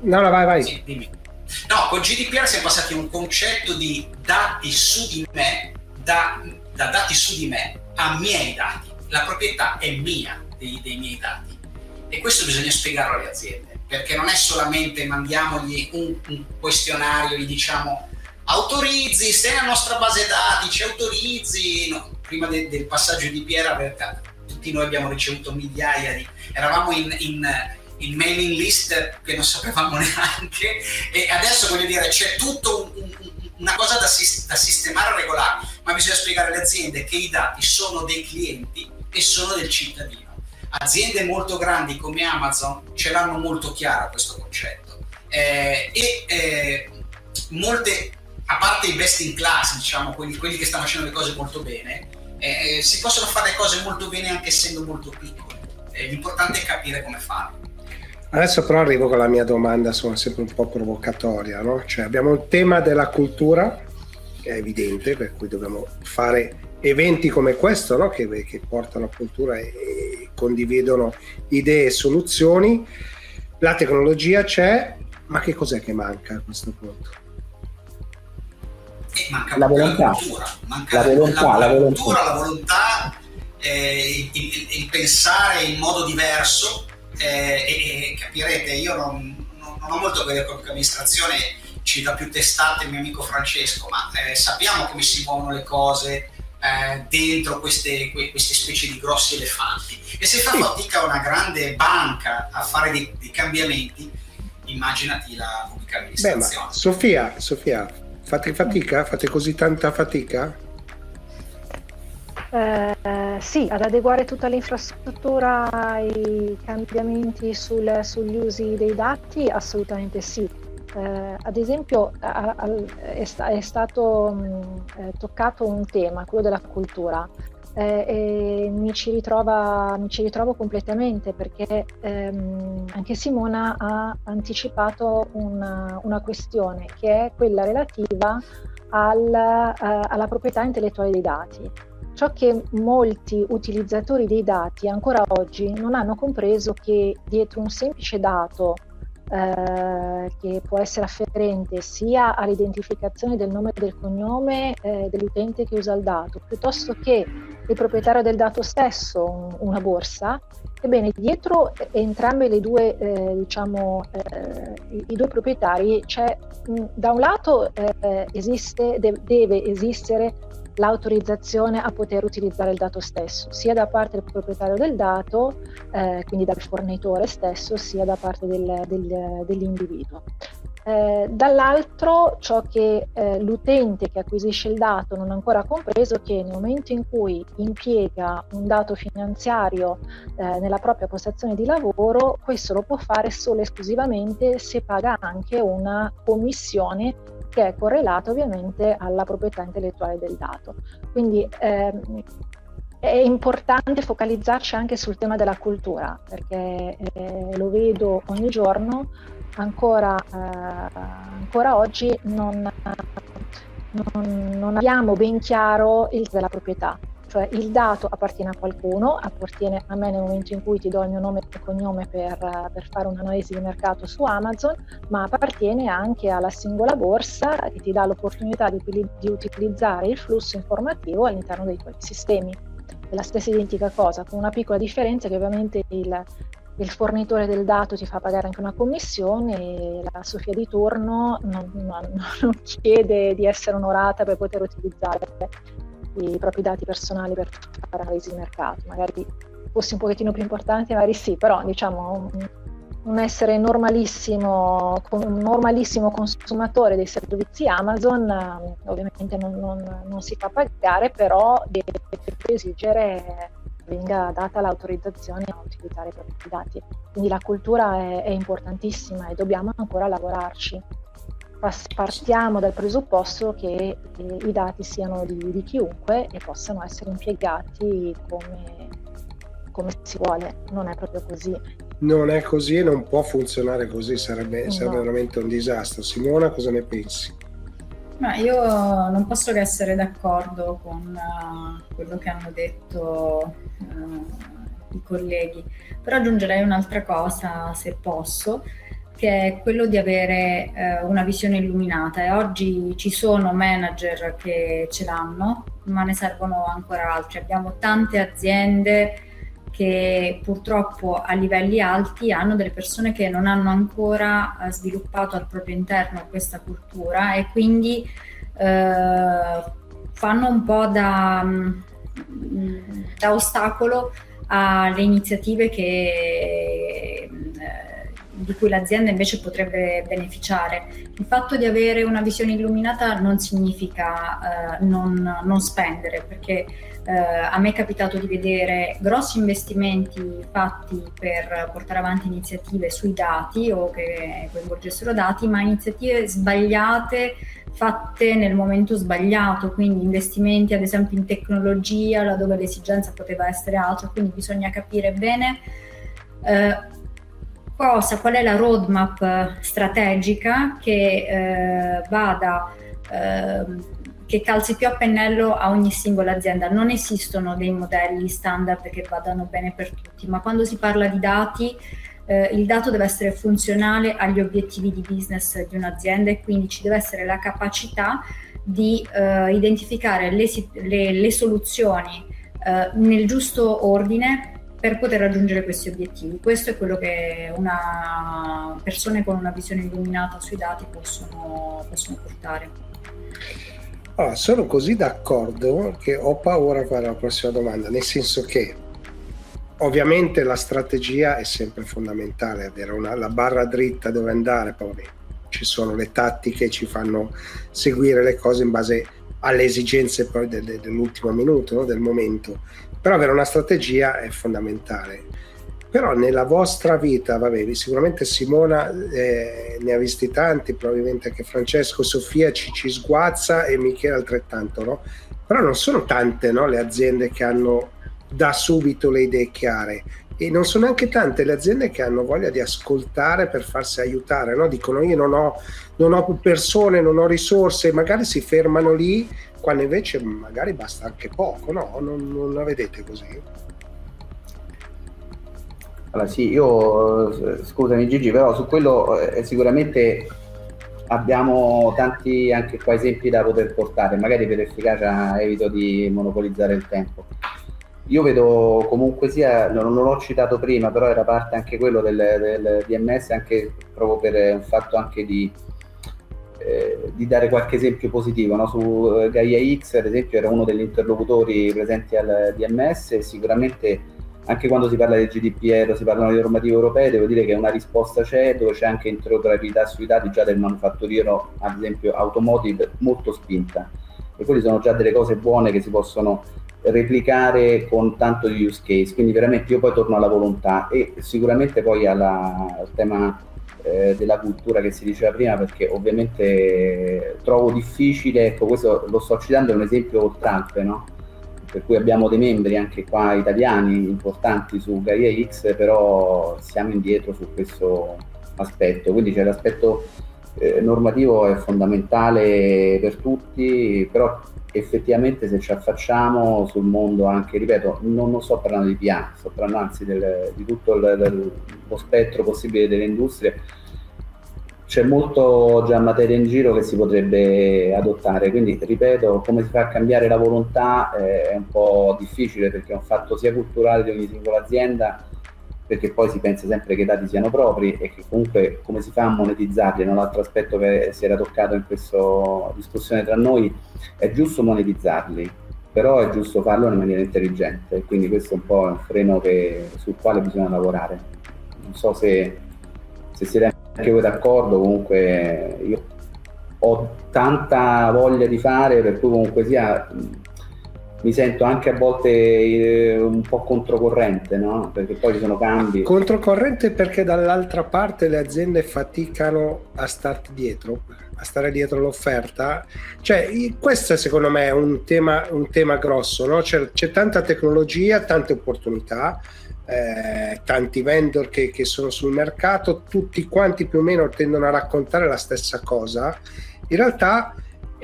No, no, vai, vai. Sì, dimmi. No, con GDPR siamo passati a un concetto di dati su di me, da, da dati su di me a miei dati la proprietà è mia dei, dei miei dati e questo bisogna spiegarlo alle aziende perché non è solamente mandiamogli un, un questionario, gli diciamo autorizzi, stai nella nostra base dati, ci autorizzi. No, prima de, del passaggio di Piera, tutti noi abbiamo ricevuto migliaia di... eravamo in, in, in, mailing list che non sapevamo *laughs* neanche e adesso voglio dire c'è tutto un, un, una cosa da, da sistemare regolare, ma bisogna spiegare alle aziende che i dati sono dei clienti e sono del cittadino. Aziende molto grandi come Amazon ce l'hanno molto chiaro questo concetto eh, e eh, molte, a parte i best in class, diciamo, quelli, quelli che stanno facendo le cose molto bene, eh, si possono fare le cose molto bene anche essendo molto piccoli. Eh, l'importante è capire come farlo. Adesso però arrivo con la mia domanda, sono sempre un po' provocatoria, no? Cioè abbiamo il tema della cultura, che è evidente, per cui dobbiamo fare eventi come questo no? che, che, portano cultura e, e, condividono idee e soluzioni. La tecnologia c'è, ma che cos'è che manca a questo punto? Eh, manca la volontà, manca la volontà, la, la, volontà, cultura, la volontà eh, il, il, il, pensare in modo diverso eh, e, e, capirete, io non, non, non ho molto a vedere con l'amministrazione, ci dà più testate il mio amico Francesco, ma eh, sappiamo come si muovono le cose, eh, dentro queste, queste, specie di grossi elefanti. E se fa fatica una grande banca a fare dei, dei cambiamenti, immaginati la pubblica amministrazione. Beh, Sofia, Sofia, fate fatica? Fate così tanta fatica? Eh, sì, ad adeguare tutta l'infrastruttura ai cambiamenti sul, sugli usi dei dati, assolutamente sì eh, ad esempio a, a, è, è, stato mh, eh, toccato un tema, quello della cultura, eh, e mi ci, ritrova, mi ci ritrovo completamente perché ehm, anche Simona ha anticipato una, una, questione che è quella relativa al, uh, alla proprietà intellettuale dei dati. Ciò che molti utilizzatori dei dati ancora oggi non hanno compreso che dietro un semplice dato eh, che può essere afferente sia all'identificazione del nome e del cognome eh, dell'utente che usa il dato, piuttosto che il proprietario del dato stesso, un, una borsa, ebbene dietro entrambe le due, eh, diciamo, eh, i, i, due proprietari c'è mh, da un lato eh, esiste, de- deve esistere l'autorizzazione a poter utilizzare il dato stesso, sia da parte del proprietario del dato, eh, quindi dal fornitore stesso, sia da parte del, del, dell'individuo. Eh, dall'altro ciò che eh, l'utente che acquisisce il dato non ha ancora compreso è che nel momento in cui impiega un dato finanziario eh, nella propria postazione di lavoro, questo lo può fare solo e esclusivamente se paga anche una commissione che è correlato ovviamente alla proprietà intellettuale del dato. Quindi ehm, è importante focalizzarci anche sul tema della cultura, perché eh, lo vedo ogni giorno, ancora, eh, ancora oggi non, non, non abbiamo ben chiaro il della proprietà cioè il dato appartiene a qualcuno, appartiene a me nel momento in cui ti do il mio nome e cognome per, per fare un'analisi di mercato su Amazon, ma appartiene anche alla singola borsa che ti dà l'opportunità di, di utilizzare il flusso informativo all'interno dei tuoi sistemi. È la stessa identica cosa, con una piccola differenza che ovviamente il, il fornitore del dato ti fa pagare anche una commissione e la Sofia di turno non, non, *laughs* non, chiede di essere onorata per poter utilizzare i propri dati personali per fare analisi di mercato. Magari fossi un pochettino più importante, magari sì, però diciamo un essere normalissimo, un normalissimo consumatore dei servizi Amazon, ovviamente non, non, si fa pagare, però deve esigere venga data l'autorizzazione a utilizzare i propri dati. Quindi la cultura è, è importantissima e dobbiamo ancora lavorarci. Partiamo dal presupposto che eh, i dati siano di, di, chiunque e possano essere impiegati come, come si vuole, non è proprio così non è così e non può funzionare così, sarebbe, no. sarebbe veramente un disastro. Simona, cosa ne pensi? Ma io non posso che essere d'accordo con uh, quello che hanno detto uh, i colleghi, però aggiungerei un'altra cosa, se posso, che è quello di avere uh, una visione illuminata e oggi ci sono manager che ce l'hanno, ma ne servono ancora altri. Abbiamo tante aziende che purtroppo a livelli alti hanno delle persone che non hanno ancora eh, sviluppato al proprio interno questa cultura e quindi eh, fanno un po' da, mm, da ostacolo alle iniziative che, eh, di cui l'azienda invece potrebbe beneficiare. Il fatto di avere una visione illuminata non significa eh, non, non spendere, perché eh, a me è capitato di vedere grossi investimenti fatti per portare avanti iniziative sui dati o che coinvolgessero dati, ma iniziative sbagliate fatte nel momento sbagliato, quindi investimenti ad esempio in tecnologia laddove l'esigenza poteva essere altra, quindi bisogna capire bene eh, cosa, qual è la roadmap strategica che eh, vada eh, che calzi più a pennello a ogni singola azienda. Non esistono dei modelli standard che vadano bene per tutti, ma quando si parla di dati, eh, il dato deve essere funzionale agli obiettivi di business di un'azienda e quindi ci deve essere la capacità di eh, identificare le, le, le soluzioni eh, nel giusto ordine per poter raggiungere questi obiettivi. Questo è quello che una persone con una visione illuminata sui dati possono, possono portare. Allora, sono così d'accordo che ho paura a fare la prossima domanda, nel senso che ovviamente la strategia è sempre fondamentale, avere una, la barra dritta dove andare, poi ci sono le tattiche, ci fanno seguire le cose in base alle esigenze poi de, de, dell'ultimo minuto, no? del momento, però avere una strategia è fondamentale però nella vostra vita, vabbè, sicuramente Simona eh, ne ha visti tanti, probabilmente anche Francesco, Sofia ci, ci sguazza e Michele altrettanto, no? Però non sono tante no, le aziende che hanno da subito le idee chiare e non sono neanche tante le aziende che hanno voglia di ascoltare per farsi aiutare, no? dicono io non ho, non ho persone, non ho risorse, magari si fermano lì, quando invece magari basta anche poco, no? Non, non la vedete così? Allora sì, io scusami Gigi, però su quello eh, sicuramente abbiamo tanti anche qua esempi da poter portare, magari per efficacia evito di monopolizzare il tempo. Io vedo comunque sia, non, non l'ho citato prima, però era parte anche quello del, del DMS, anche proprio per un fatto anche di, eh, di dare qualche esempio positivo. No? Su eh, Gaia X, ad esempio, era uno degli interlocutori presenti al DMS sicuramente anche quando si parla del GDPR, si parlano di normative europee, devo dire che una risposta c'è, dove c'è anche interoperabilità sui dati già del manufatturiero, ad esempio automotive, molto spinta. E quelle sono già delle cose buone che si possono replicare con tanto di use case. Quindi veramente io poi torno alla volontà e sicuramente poi alla, al tema eh, della cultura che si diceva prima, perché ovviamente trovo difficile, ecco questo lo sto citando, è un esempio oltralpe, no? Per cui abbiamo dei membri anche qua italiani importanti su Gaia X, però siamo indietro su questo aspetto. Quindi c'è l'aspetto eh, normativo è fondamentale per tutti, però effettivamente se ci affacciamo sul mondo anche, ripeto, non, non sto parlando di PA, sto parlando anzi del, di tutto il, lo spettro possibile delle industrie, c'è molto già materia in giro che si potrebbe adottare, quindi ripeto, come si fa a cambiare la volontà eh, è un po' difficile perché è un fatto sia culturale di ogni singola azienda, perché poi si pensa sempre che i dati siano propri e che comunque come si fa a monetizzarli, no? l'altro aspetto che si era toccato in questa discussione tra noi, è giusto monetizzarli, però è giusto farlo in maniera intelligente, quindi questo è un po' un freno che, sul quale bisogna lavorare. Non so se se siete anche voi d'accordo, comunque io ho tanta voglia di fare, per cui comunque sia mi sento anche a volte eh, un po' controcorrente, no? Perché poi ci sono cambi. Controcorrente perché dall'altra parte le aziende faticano a starti dietro, a stare dietro l'offerta. Cioè, questo secondo me è un tema, un tema grosso, no? C'è, c'è tanta tecnologia, tante opportunità. Eh, tanti vendor che, che sono sul mercato, tutti quanti più o meno tendono a raccontare la stessa cosa. In realtà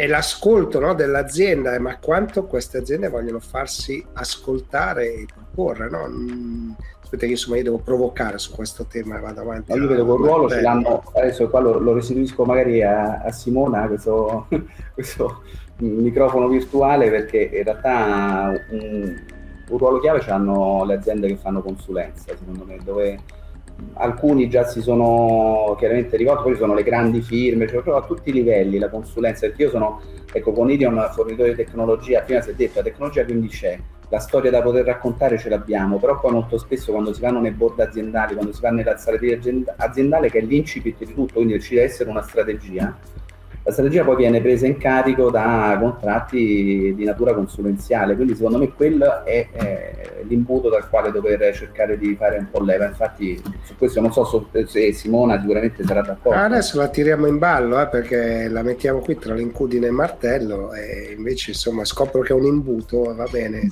è l'ascolto no, dell'azienda, eh, ma quanto queste aziende vogliono farsi ascoltare e proporre. No? Mm, aspetta, io insomma io devo provocare su questo tema e vado avanti. io vedo che il ruolo ce l'hanno, adesso qua lo, lo restituisco magari a, a Simona, questo, questo, *laughs* microfono virtuale, perché in realtà un, un ruolo chiave ce le aziende che fanno consulenza, secondo me, dove alcuni già si sono chiaramente rivolti, poi ci sono le grandi firme, cioè a tutti i livelli la consulenza, perché io sono, ecco, con Irion fornitore di tecnologia, prima si è detto, la tecnologia quindi c'è, la storia da poter raccontare ce l'abbiamo, però poi molto spesso quando si vanno nei board aziendali, quando si va nella strategia aziendale, che è l'incipit di tutto, quindi ci deve essere una strategia, la strategia poi viene presa in carico da contratti di natura consulenziale, quindi secondo me quello è, è l'imbuto dal quale dover cercare di fare un po' leva. Infatti su questo non so se Simona sicuramente sarà d'accordo. Adesso la tiriamo in ballo eh, perché la mettiamo qui tra l'incudine e il martello e invece insomma scopro che è un imbuto, va bene.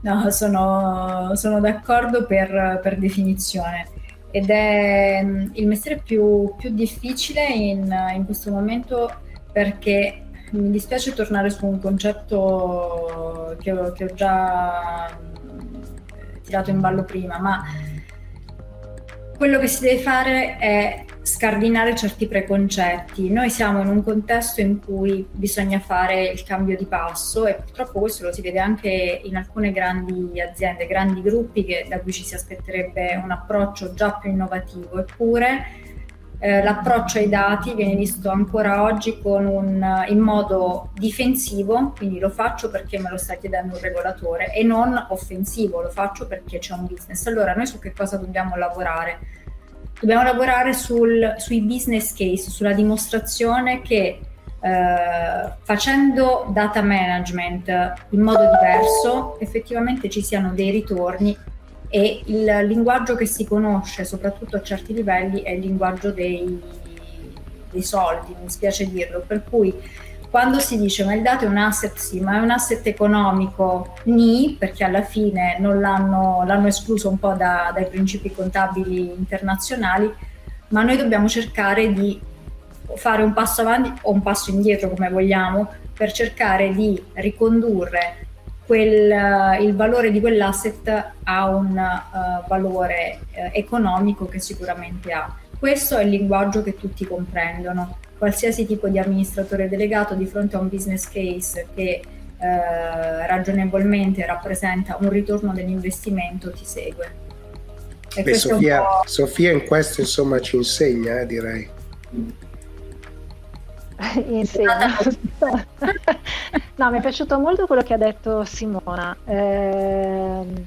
No, sono, sono d'accordo per, per definizione ed è mm, il mestiere più, più difficile in, in, questo momento perché mi dispiace tornare su un concetto che ho, che ho già mm, tirato in ballo prima, ma quello che si deve fare è scardinare certi preconcetti. Noi siamo in un contesto in cui bisogna fare il cambio di passo e purtroppo questo lo si vede anche in alcune grandi aziende, grandi gruppi che, da cui ci si aspetterebbe un approccio già più innovativo, eppure eh, l'approccio ai dati viene visto ancora oggi un, in modo difensivo, quindi lo faccio perché me lo sta chiedendo un regolatore, e non offensivo, lo faccio perché c'è un business. Allora noi su che cosa dobbiamo lavorare? dobbiamo lavorare sul, sui business case, sulla dimostrazione che eh, facendo data management in modo diverso effettivamente ci siano dei ritorni e il linguaggio che si conosce soprattutto a certi livelli è il linguaggio dei, dei soldi, mi spiace dirlo, per cui quando si dice ma il dato è un asset? Sì, ma è un asset economico. Ni, perché alla fine l'hanno, l'hanno escluso un po' da, dai principi contabili internazionali, ma noi dobbiamo cercare di fare un passo avanti o un passo indietro come vogliamo per cercare di ricondurre quel, il valore di quell'asset a un uh, valore uh, economico che sicuramente ha. Questo è il linguaggio che tutti comprendono qualsiasi tipo di amministratore delegato di fronte a un business case che eh, ragionevolmente rappresenta un ritorno dell'investimento ti segue. Beh, Sofia, Sofia, in questo insomma ci insegna, eh, direi. *laughs* insegna. *laughs* no, mi è piaciuto molto quello che ha detto Simona. Eh,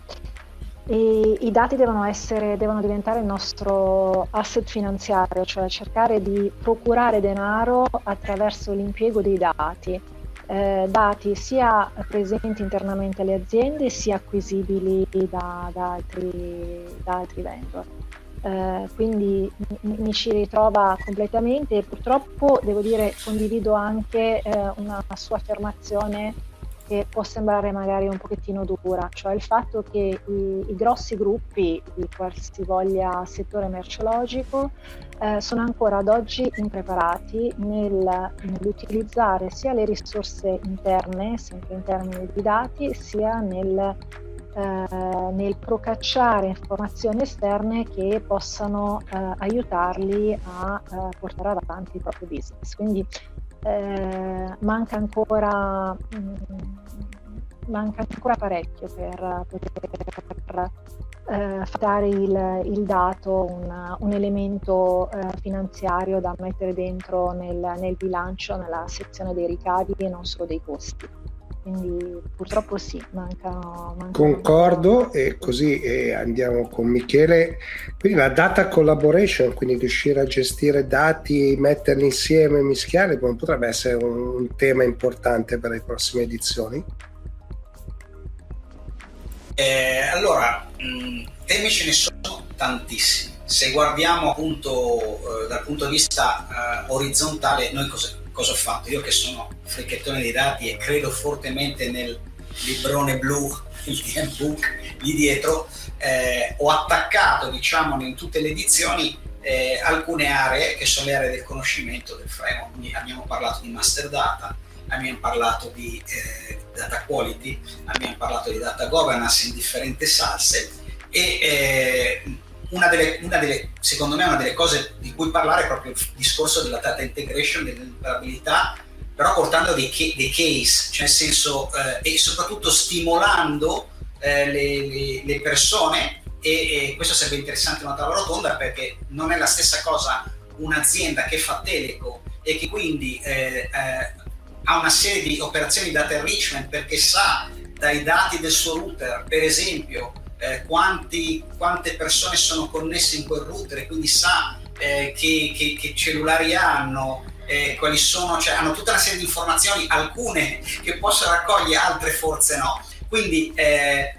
i, I, dati devono, essere, devono diventare il nostro asset finanziario, cioè cercare di procurare denaro attraverso l'impiego dei dati, eh, dati sia presenti internamente alle aziende sia acquisibili da, da, altri, da altri, vendor. Eh, quindi mi, mi, ci ritrova completamente. E purtroppo devo dire condivido anche eh, una sua affermazione che può sembrare magari un pochettino dura, cioè il fatto che i, i grossi gruppi di qualsivoglia settore merceologico eh, sono ancora ad oggi impreparati nel, nell'utilizzare sia le risorse interne, sempre in termini di dati, sia nel, eh, nel procacciare informazioni esterne che possano eh, aiutarli a eh, portare avanti il proprio business. Quindi eh, manca, ancora, mh, mm, manca ancora parecchio per poter eh, dare il, il dato un, un elemento eh, finanziario da mettere dentro nel, nel, bilancio, nella sezione dei ricavi e non solo dei costi. Quindi purtroppo sì, manca... manca Concordo e così e andiamo con Michele. Quindi la data collaboration, quindi riuscire a gestire dati, metterli insieme, mischiarli, potrebbe essere un, un tema importante per le prossime edizioni. Eh, allora, mh, temi ce ne sono tantissimi. Se guardiamo appunto eh, dal punto di vista eh, orizzontale, noi cosa, cosa ho fatto? Io che sono fricchettone dei dati e credo fortemente nel librone blu, *laughs* il DM book lì dietro, eh, ho attaccato diciamo in tutte le edizioni eh, alcune aree che sono le aree del conoscimento del framework. Abbiamo parlato di master data, abbiamo parlato di eh, data quality, abbiamo parlato di data governance in differenti salse e eh, una delle, una delle, secondo me una delle cose di cui parlare è proprio il discorso della data integration, dell'interoperabilità, però portando dei, dei, case, cioè nel senso eh, e soprattutto stimolando eh, le, le, le, persone e, e, questo sarebbe interessante una tavola rotonda perché non è la stessa cosa un'azienda che fa teleco e che quindi eh, eh ha una serie di operazioni di data enrichment perché sa dai dati del suo router, per esempio, eh, quanti, quante persone sono connesse in quel router quindi sa eh, che, che, che, cellulari hanno, eh, quali sono, cioè hanno tutta una serie di informazioni, alcune che possono raccogliere, altre forse no. Quindi eh,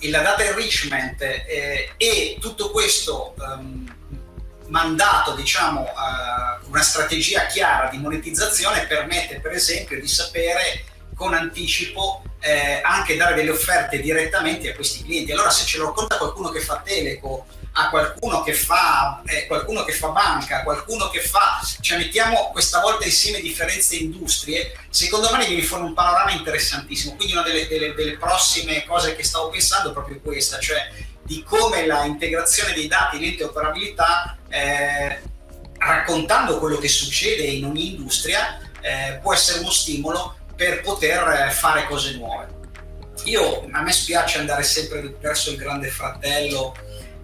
la data enrichment eh, e tutto questo um, mandato diciamo una strategia chiara di monetizzazione permette per esempio di sapere con anticipo eh, anche dare delle offerte direttamente a questi clienti. Allora se ce lo racconta qualcuno che fa teleco, a qualcuno che fa, eh, qualcuno che fa banca, qualcuno che fa, cioè mettiamo questa volta insieme differenze industrie, secondo me viene fuori un panorama interessantissimo. Quindi una delle, delle, delle prossime cose che stavo pensando è proprio questa, cioè di come la integrazione dei dati in interoperabilità, eh, raccontando quello che succede in ogni industria, eh, può essere uno stimolo per poter eh, fare cose nuove. Io, a me spiace andare sempre verso il grande fratello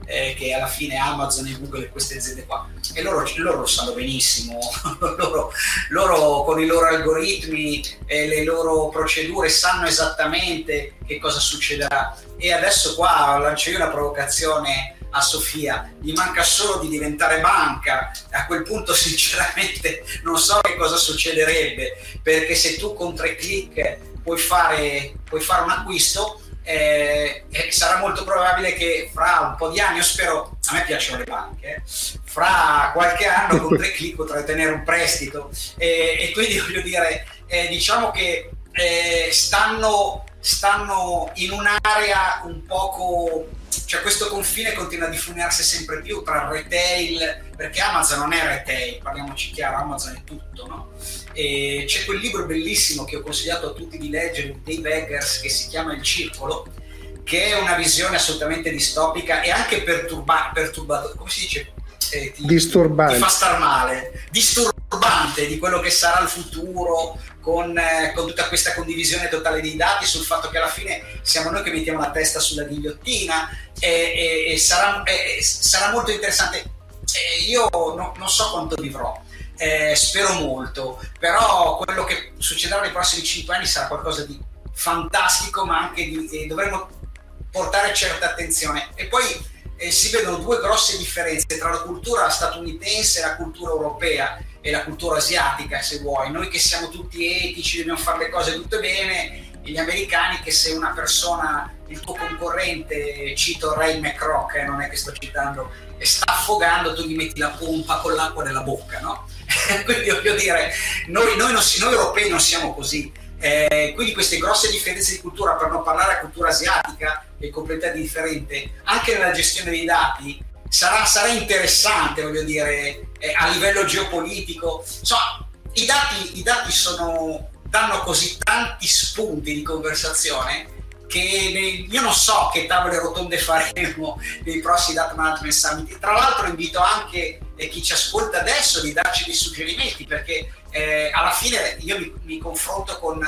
eh, che alla fine Amazon e Google e queste aziende qua. E loro, loro lo sanno benissimo. *laughs* Loro, loro, con i loro algoritmi e le loro procedure sanno esattamente che cosa succederà. E adesso qua lancio io una provocazione a Sofia, gli manca solo di diventare banca, a quel punto *laughs* sinceramente non so che cosa succederebbe, perché se tu con tre clic puoi fare, puoi fare un acquisto, eh, eh, sarà molto probabile che fra un po' di anni, io spero, a me piacciono le banche, eh, fra qualche anno con tre *laughs* clic potrai ottenere un prestito. E, e quindi voglio dire, eh, diciamo che eh, stanno, stanno in un'area un poco cioè questo confine continua a difuminarsi sempre più tra retail, perché Amazon non è retail, parliamoci chiaro, Amazon è tutto, no? E c'è quel libro bellissimo che ho consigliato a tutti di leggere di Dave Eggers che si chiama Il Circolo, che è una visione assolutamente distopica e anche perturbante, perturbato, come si dice? Eh, ti, disturbante. Ti fa star male, disturbante di quello che sarà il futuro, con, eh, con, tutta questa condivisione totale dei dati sul fatto che alla fine siamo noi che mettiamo la testa sulla ghigliottina e, e, e sarà, e, sarà, molto interessante. io no, non so quanto vivrò, eh, spero molto, però quello che succederà nei prossimi cinque anni sarà qualcosa di fantastico, ma anche di, dovremo portare certa attenzione. E poi eh, si vedono due grosse differenze tra la cultura statunitense e la cultura europea e la cultura asiatica, se vuoi. Noi che siamo tutti etici, dobbiamo fare le cose tutte bene, e gli americani che se una persona, il tuo concorrente, cito Ray McRock, eh, non è che sto citando, sta affogando, tu gli metti la pompa con l'acqua nella bocca, no? *laughs* quindi voglio dire, noi, noi, non, noi europei non siamo così. Eh, quindi queste grosse differenze di cultura, per non parlare a cultura asiatica, è completamente differente, anche nella gestione dei dati, sarà, sarà interessante, voglio dire, eh, a livello geopolitico. Insomma, i dati, i dati sono, danno così tanti spunti di conversazione che io non so che tavole rotonde *laughs* faremo nei prossimi Data Management Summit. Tra l'altro invito anche eh, chi ci ascolta adesso di darci dei suggerimenti perché eh, alla fine io mi, mi confronto con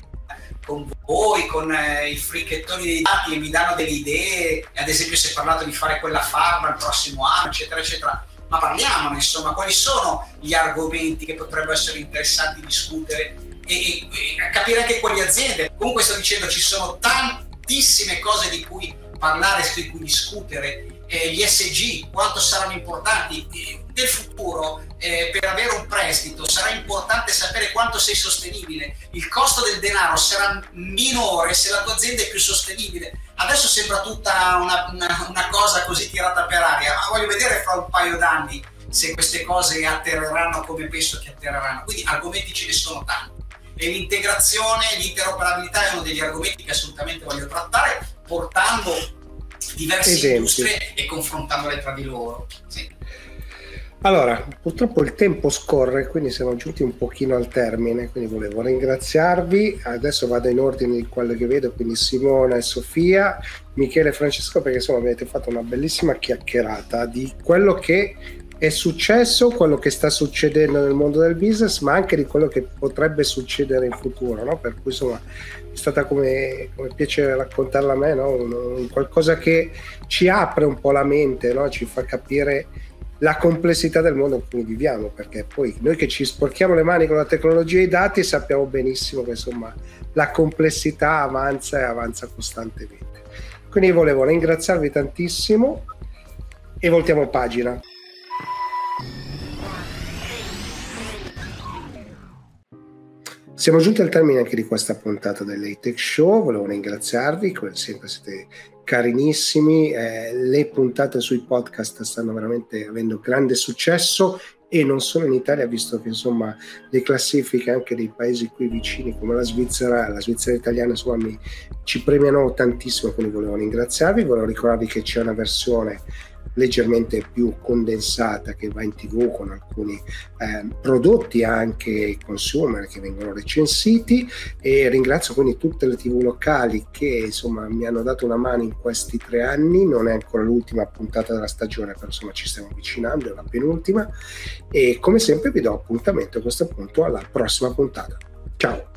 con voi, con eh, i fricchettoni dei dati e mi danno delle idee, ad esempio si è parlato di fare quella farma il prossimo anno, eccetera, eccetera, ma parliamone, insomma, quali sono gli argomenti che potrebbero essere interessanti discutere e, e, capire anche quali aziende. Comunque sto dicendo ci sono tantissime cose di cui parlare, di cui discutere. Eh, gli SG, quanto saranno importanti eh, nel futuro eh, per avere un prestito sarà importante sapere quanto sei sostenibile. Il costo del denaro sarà minore se la tua azienda è più sostenibile. Adesso sembra tutta una, una, una cosa così tirata per aria, ma voglio vedere fra un paio d'anni se queste cose atterreranno come penso che atterreranno. Quindi argomenti ce ne sono tanti. E l'integrazione, l'interoperabilità è uno degli argomenti che assolutamente voglio trattare, portando diverse Esempi. industrie e confrontandole tra di loro. Sì. Allora, purtroppo il tempo scorre, quindi siamo giunti un pochino al termine, quindi volevo ringraziarvi. Adesso vado in ordine di quello che vedo, quindi Simona e Sofia, Michele e Francesco, perché insomma avete fatto una bellissima chiacchierata di quello che è successo, quello che sta succedendo nel mondo del business, ma anche di quello che potrebbe succedere in futuro, no? Per cui insomma è stata come, come piacere raccontarla a me, no? un, un qualcosa che ci apre un po' la mente, no? ci fa capire la complessità del mondo in cui viviamo, perché poi noi che ci sporchiamo le mani con la tecnologia e i dati sappiamo benissimo che insomma la complessità avanza e avanza costantemente. Quindi volevo ringraziarvi tantissimo e voltiamo pagina. Siamo giunti al termine anche di questa puntata dell'Atech Show, volevo ringraziarvi, come sempre siete carinissimi, eh, le puntate sui podcast stanno veramente avendo grande successo e non solo in Italia, visto che insomma le classifiche anche dei paesi qui vicini come la Svizzera, la Svizzera italiana insomma mi, ci premiano tantissimo, quindi volevo ringraziarvi, volevo ricordarvi che c'è una versione leggermente più condensata che va in tv con alcuni eh, prodotti anche consumer che vengono recensiti. E ringrazio quindi tutte le tv locali che insomma mi hanno dato una mano in questi tre anni. Non è ancora l'ultima puntata della stagione però insomma ci stiamo avvicinando è la penultima. E come sempre vi do appuntamento a questo punto alla prossima puntata. Ciao